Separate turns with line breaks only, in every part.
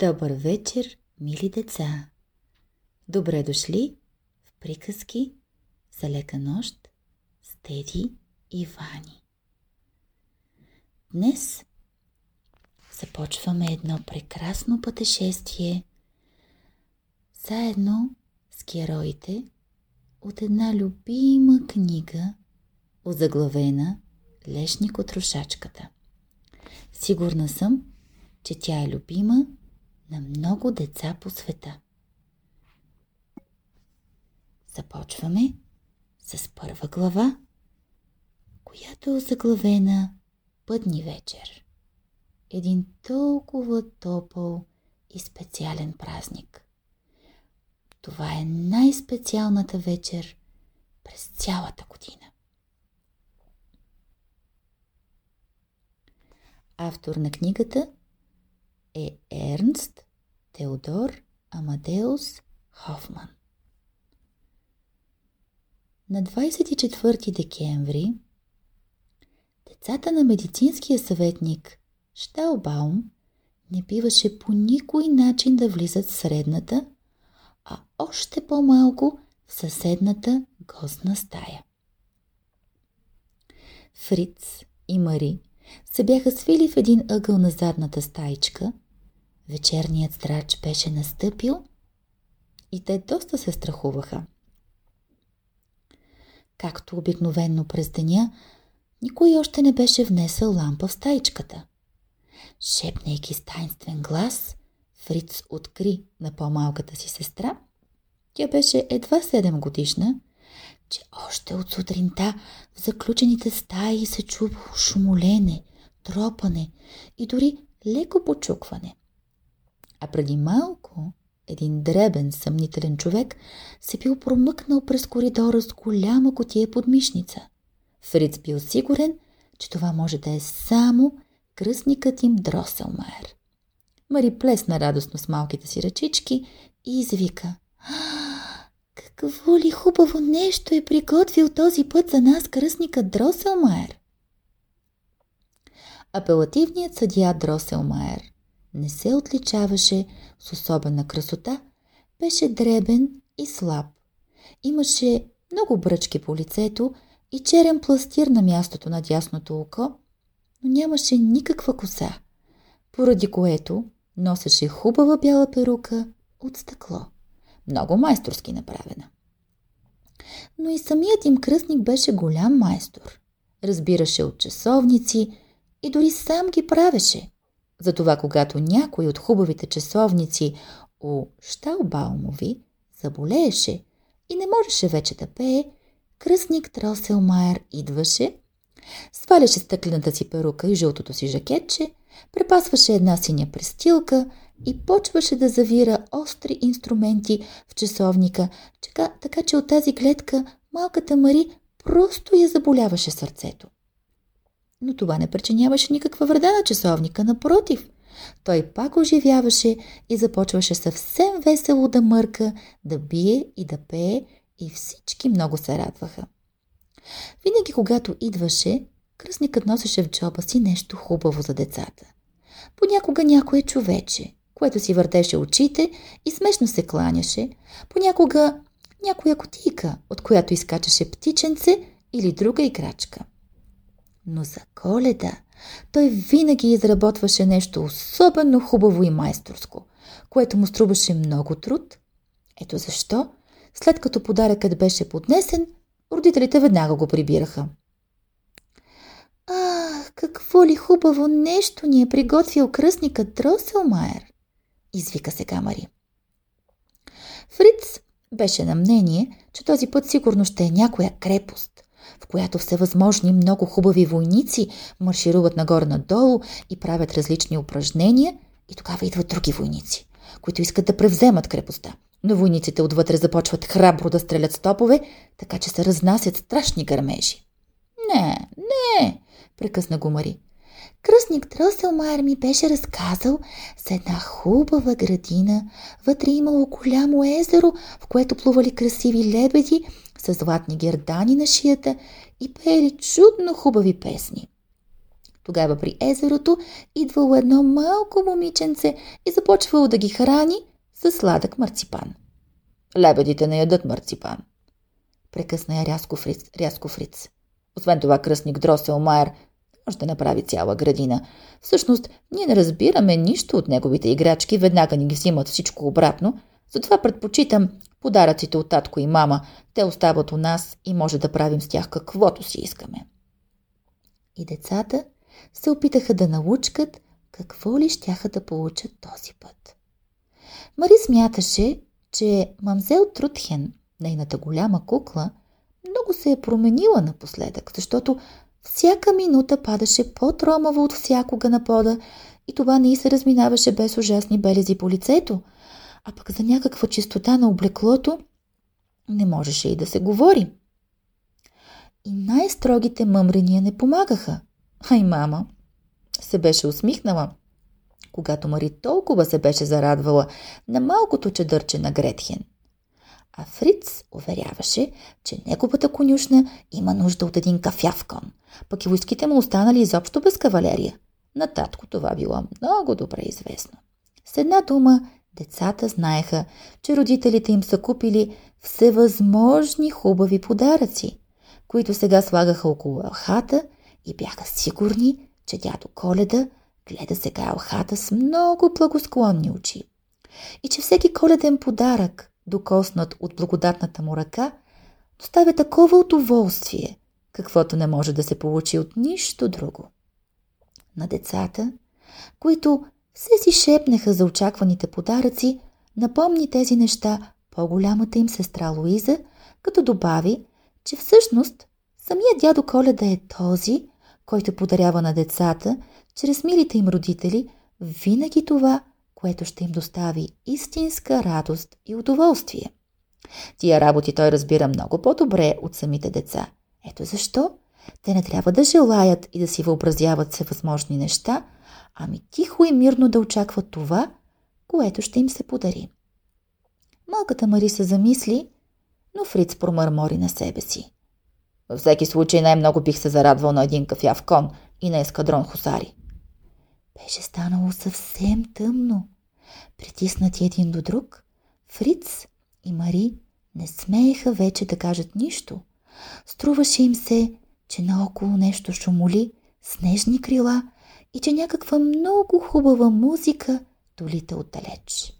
Добър вечер, мили деца! Добре дошли в приказки за лека нощ с Теди и Вани. Днес започваме едно прекрасно пътешествие заедно с героите от една любима книга, озаглавена Лешник от рушачката. Сигурна съм, че тя е любима на много деца по света. Започваме с първа глава, която е заглавена Пътни вечер. Един толкова топъл и специален празник. Това е най-специалната вечер през цялата година. Автор на книгата е Ернст Теодор Амадеус Хофман. На 24 декември децата на медицинския съветник Шталбаум не биваше по никой начин да влизат в средната, а още по-малко в съседната гостна стая. Фриц и Мари се бяха свили в един ъгъл на задната стаичка – Вечерният здрач беше настъпил и те доста се страхуваха. Както обикновенно през деня, никой още не беше внесъл лампа в стаичката. Шепнейки с тайнствен глас, Фриц откри на по-малката си сестра, тя беше едва 7 годишна, че още от сутринта в заключените стаи се чува шумолене, тропане и дори леко почукване. А преди малко един дребен, съмнителен човек се бил промъкнал през коридора с голяма котия подмишница. Фриц бил сигурен, че това може да е само кръстникът им Дроселмайер. Мари плесна радостно с малките си ръчички и извика. Какво ли хубаво нещо е приготвил този път за нас кръстникът Дроселмайер? Апелативният съдия Дроселмайер не се отличаваше с особена красота, беше дребен и слаб. Имаше много бръчки по лицето и черен пластир на мястото на дясното око, но нямаше никаква коса, поради което носеше хубава бяла перука от стъкло, много майсторски направена. Но и самият им кръстник беше голям майстор. Разбираше от часовници и дори сам ги правеше. Затова, когато някой от хубавите часовници у Шталбаумови заболееше и не можеше вече да пее, кръстник Троселмайер идваше, сваляше стъклената си перука и жълтото си жакетче, препасваше една синя престилка и почваше да завира остри инструменти в часовника, така, така че от тази гледка малката Мари просто я заболяваше сърцето. Но това не причиняваше никаква вреда на часовника, напротив. Той пак оживяваше и започваше съвсем весело да мърка, да бие и да пее и всички много се радваха. Винаги, когато идваше, кръстникът носеше в джоба си нещо хубаво за децата. Понякога някое човече, което си въртеше очите и смешно се кланяше, понякога някоя котийка, от която изкачаше птиченце или друга играчка – но за коледа той винаги изработваше нещо особено хубаво и майсторско, което му струваше много труд. Ето защо, след като подаръкът беше поднесен, родителите веднага го прибираха. Ах, какво ли хубаво нещо ни е приготвил кръстникът Дроселмайер, извика сега Мари. Фриц беше на мнение, че този път сигурно ще е някоя крепост – в която всевъзможни много хубави войници маршируват нагоре-надолу и правят различни упражнения и тогава идват други войници, които искат да превземат крепостта. Но войниците отвътре започват храбро да стрелят стопове, така че се разнасят страшни гърмежи. Не, не, прекъсна го Мари. Кръстник Тръселмайер ми беше разказал за една хубава градина. Вътре имало голямо езеро, в което плували красиви лебеди с златни гердани на шията и пеели чудно хубави песни. Тогава при езерото идвало едно малко момиченце и започвало да ги храни с сладък марципан. Лебедите не ядат марципан. Прекъсна я рязко фриц, рязко фриц. Освен това, кръстник Дросел Майер може да направи цяла градина. Всъщност, ние не разбираме нищо от неговите играчки, веднага ни ги взимат всичко обратно. Затова предпочитам подаръците от татко и мама. Те остават у нас и може да правим с тях каквото си искаме. И децата се опитаха да научкат какво ли щяха да получат този път. Мари смяташе, че мамзел Трутхен, нейната голяма кукла, много се е променила напоследък, защото всяка минута падаше по-тромаво от всякога на пода и това не се разминаваше без ужасни белези по лицето, а пък за някаква чистота на облеклото не можеше и да се говори. И най-строгите мъмрения не помагаха. Ай, мама се беше усмихнала, когато Мари толкова се беше зарадвала на малкото чедърче на Гретхен. А Фриц уверяваше, че неговата конюшна има нужда от един кафяв кон, пък и войските му останали изобщо без кавалерия. На татко това било много добре известно. С една дума, децата знаеха, че родителите им са купили всевъзможни хубави подаръци, които сега слагаха около елхата и бяха сигурни, че дядо Коледа гледа сега елхата с много благосклонни очи и че всеки коледен подарък, докоснат от благодатната му ръка, доставя такова удоволствие, каквото не може да се получи от нищо друго. На децата, които все си шепнеха за очакваните подаръци, напомни тези неща по-голямата им сестра Луиза, като добави, че всъщност самия дядо Коледа е този, който подарява на децата, чрез милите им родители, винаги това, което ще им достави истинска радост и удоволствие. Тия работи той разбира много по-добре от самите деца. Ето защо те не трябва да желаят и да си въобразяват всевъзможни неща, ами тихо и мирно да очакват това, което ще им се подари. Малката Мари се замисли, но Фриц промърмори на себе си. Във всеки случай най-много бих се зарадвал на един кафяв кон и на ескадрон хусари. Беше станало съвсем тъмно. Притиснати един до друг, Фриц и Мари не смееха вече да кажат нищо. Струваше им се, че наоколо нещо шумоли, снежни крила и че някаква много хубава музика долита отдалеч.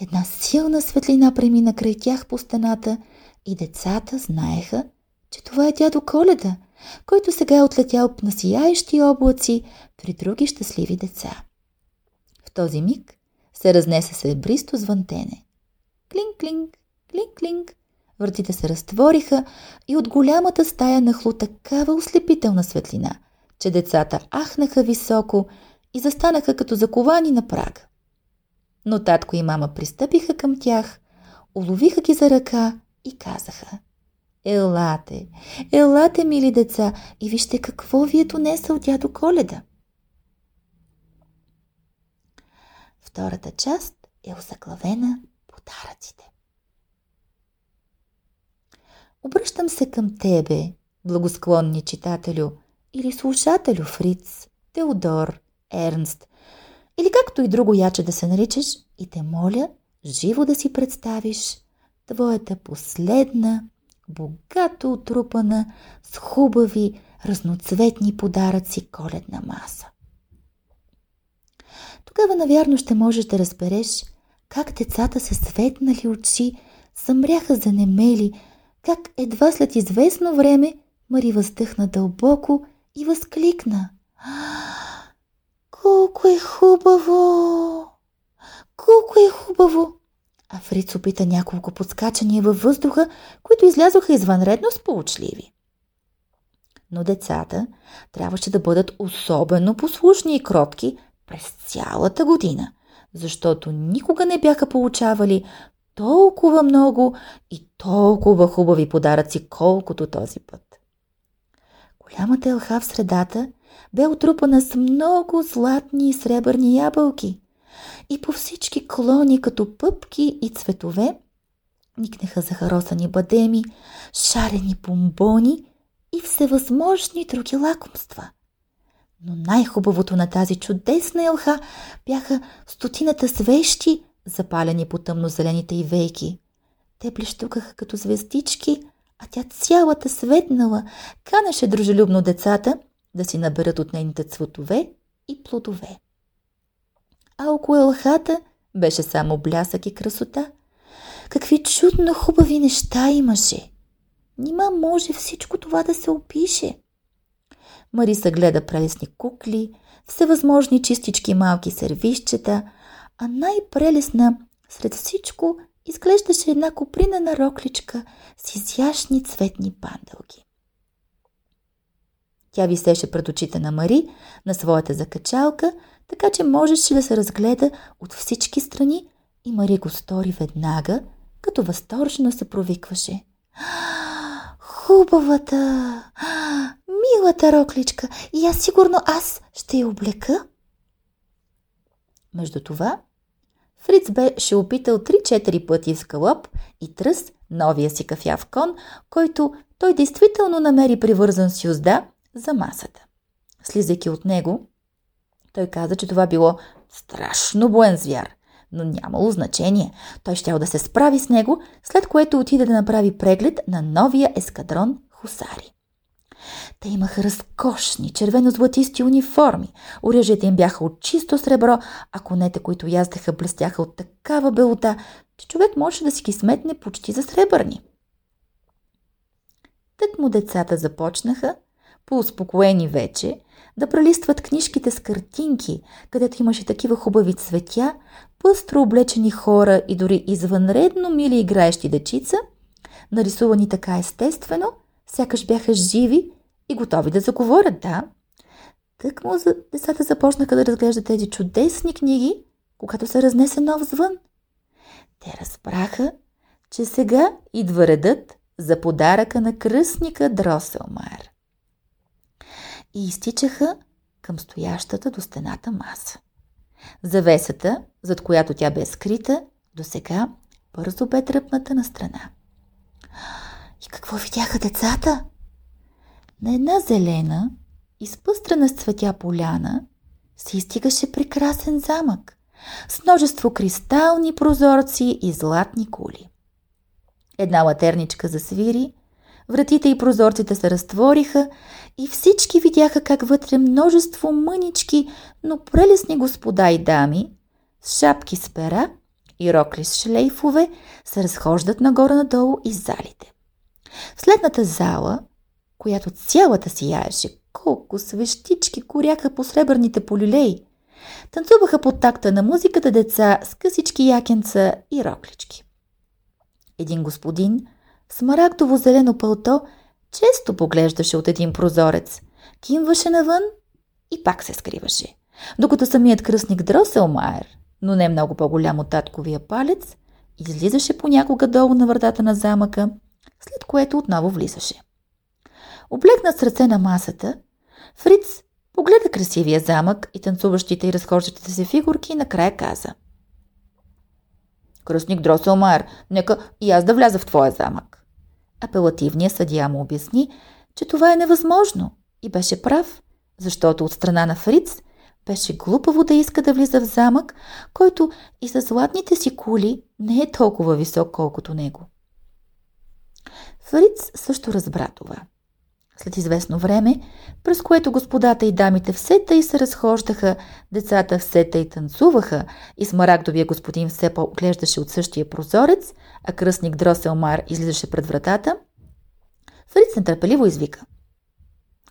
Една силна светлина премина край тях по стената и децата знаеха, че това е дядо Коледа, който сега е отлетял на сияещи облаци при други щастливи деца. В този миг се разнесе сребристо звънтене. Клинк-клинк, клинк-клинк. Вратите се разтвориха и от голямата стая нахлу такава ослепителна светлина, че децата ахнаха високо и застанаха като заковани на прага. Но татко и мама пристъпиха към тях, уловиха ги за ръка и казаха – Елате, елате, мили деца, и вижте какво ви е донесъл дядо Коледа. Втората част е озаглавена подаръците. Обръщам се към тебе, благосклонни читателю или слушателю Фриц, Теодор, Ернст или както и друго яче да се наричаш и те моля живо да си представиш твоята последна богато отрупана с хубави, разноцветни подаръци коледна маса. Тогава, навярно, ще можеш да разбереш как децата се светнали очи, съмряха занемели, как едва след известно време Мари въздъхна дълбоко и възкликна. Колко е хубаво! Колко е хубаво! а Фриц опита няколко подскачания във въздуха, които излязоха извънредно сполучливи. Но децата трябваше да бъдат особено послушни и кротки през цялата година, защото никога не бяха получавали толкова много и толкова хубави подаръци, колкото този път. Голямата елха в средата бе отрупана с много златни и сребърни ябълки, и по всички клони като пъпки и цветове никнеха захаросани бадеми, шарени бомбони и всевъзможни други лакомства. Но най-хубавото на тази чудесна елха бяха стотината свещи, запалени по тъмнозелените й вейки. Те блещукаха като звездички, а тя цялата светнала канеше дружелюбно децата да си наберат от нейните цветове и плодове. А около елхата беше само блясък и красота. Какви чудно хубави неща имаше! Нима може всичко това да се опише. Мариса гледа прелесни кукли, всевъзможни чистички малки сервищета, а най-прелесна сред всичко изглеждаше една купринена рокличка с изящни цветни пандълги. Тя висеше пред очите на Мари, на своята закачалка, така че можеше да се разгледа от всички страни и Мари го стори веднага, като възторжено се провикваше. Хубавата, милата рокличка и аз сигурно аз ще я облека. Между това, Фриц беше опитал 3-4 пъти в скалоп и тръс новия си кафяв кон, който той действително намери привързан с юзда за масата. Слизайки от него, той каза, че това било страшно боен звяр, но нямало значение. Той щял да се справи с него, след което отиде да направи преглед на новия ескадрон хусари. Те имаха разкошни, червено-златисти униформи. Оръжията им бяха от чисто сребро, а конете, които яздеха, блестяха от такава белота, че човек можеше да си ги сметне почти за сребърни. Тък му децата започнаха, по-успокоени вече, да прелистват книжките с картинки, където имаше такива хубави цветя, пъстро облечени хора и дори извънредно мили играещи дечица, нарисувани така естествено, сякаш бяха живи и готови да заговорят, да. Тък му за децата започнаха да разглеждат тези чудесни книги, когато се разнесе нов звън. Те разбраха, че сега идва редът за подаръка на кръстника Дроселмайер и изтичаха към стоящата до стената маса. Завесата, зад която тя бе скрита, до сега бързо бе тръпната на страна. И какво видяха децата? На една зелена, изпъстрена с цветя поляна, се изтигаше прекрасен замък с множество кристални прозорци и златни кули. Една латерничка засвири, вратите и прозорците се разтвориха и всички видяха как вътре множество мънички, но прелесни господа и дами с шапки с пера и рокли с шлейфове се разхождат нагоре-надолу из залите. В следната зала, която цялата си яеше, колко свещички коряха по сребърните полюлеи, танцуваха под такта на музиката деца с късички якенца и роклички. Един господин смарагдово зелено пълто често поглеждаше от един прозорец, кимваше навън и пак се скриваше. Докато самият кръстник Дроселмайер, но не много по-голям от татковия палец, излизаше понякога долу на вратата на замъка, след което отново влизаше. Облегнат с ръце на масата, Фриц погледа красивия замък и танцуващите и разхождащите се фигурки и накрая каза. Кръстник Дроселмайер, нека и аз да вляза в твоя замък. Апелативният съдия му обясни, че това е невъзможно и беше прав, защото от страна на Фриц беше глупаво да иска да влиза в замък, който и за златните си кули не е толкова висок, колкото него. Фриц също разбра това. След известно време, през което господата и дамите все тъй се разхождаха, децата все тъй танцуваха и смарагдовия господин все по-оглеждаше от същия прозорец, а кръстник Дроселмар излизаше пред вратата, Фриц нетърпеливо извика.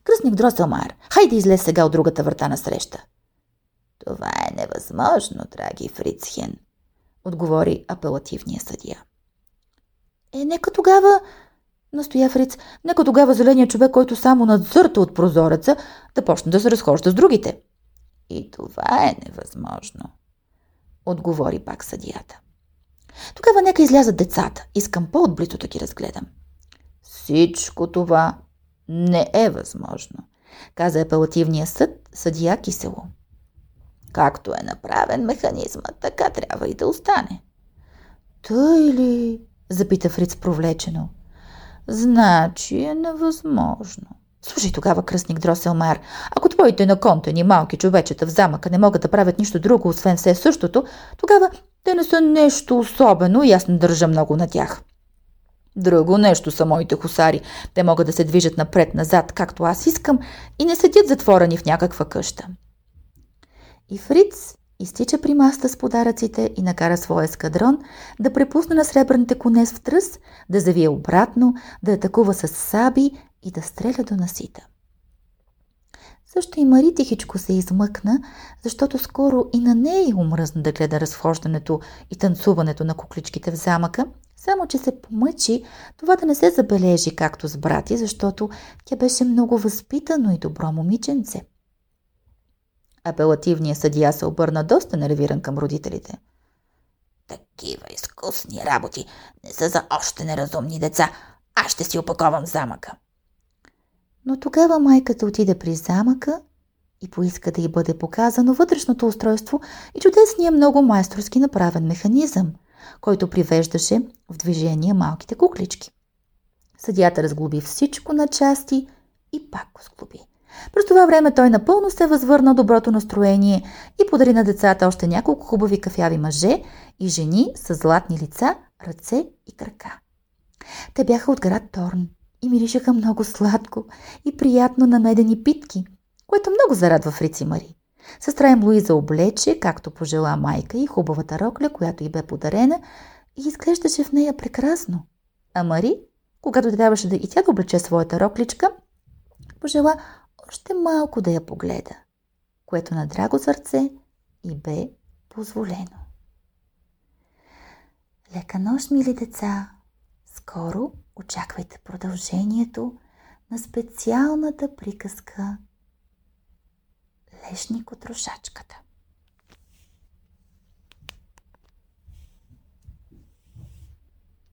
Кръстник Дроселмар, хайде излез сега от другата врата на среща. Това е невъзможно, драги Фрицхен, отговори апелативния съдия. Е, нека тогава настоя Фриц. Нека тогава зеленият човек, който само надзърта от прозореца, да почне да се разхожда с другите. И това е невъзможно, отговори пак съдията. Тогава нека излязат децата. Искам по-отблизо да ги разгледам. Всичко това не е възможно, каза апелативния съд, съдия Кисело. Както е направен механизмът, така трябва и да остане. Тъй ли? запита Фриц провлечено. Значи е невъзможно, Слушай тогава, кръстник Дроселмайер, ако твоите наконтени малки човечета в замъка не могат да правят нищо друго, освен все същото, тогава те не са нещо особено и аз не държа много на тях. Друго нещо са моите хусари. Те могат да се движат напред-назад, както аз искам, и не седят затворени в някаква къща. И Фриц изтича при маста с подаръците и накара своя скадрон да препусне на сребърните коне в тръс, да завие обратно, да атакува с саби и да стреля до насита. Също и Мари тихичко се измъкна, защото скоро и на нея й умръзна да гледа разхождането и танцуването на кукличките в замъка, само че се помъчи това да не се забележи както с брати, защото тя беше много възпитано и добро момиченце. Апелативният съдия се обърна доста нервиран към родителите. Такива изкусни работи не са за още неразумни деца. Аз ще си опаковам замъка. Но тогава майката отиде при замъка и поиска да й бъде показано вътрешното устройство и чудесния много майсторски направен механизъм, който привеждаше в движение малките куклички. Съдията разглоби всичко на части и пак го сглоби. През това време той напълно се възвърна доброто настроение и подари на децата още няколко хубави кафяви мъже и жени с златни лица, ръце и крака. Те бяха от град Торн и миришеха много сладко и приятно на медени питки, което много зарадва Фрици Мари. Сестра им Луиза облече, както пожела майка и хубавата рокля, която й бе подарена, и изглеждаше в нея прекрасно. А Мари, когато трябваше да и тя да облече своята рокличка, пожела още малко да я погледа, което на драго сърце и бе позволено. Лека нощ, мили деца! Скоро очаквайте продължението на специалната приказка Лешник от рушачката.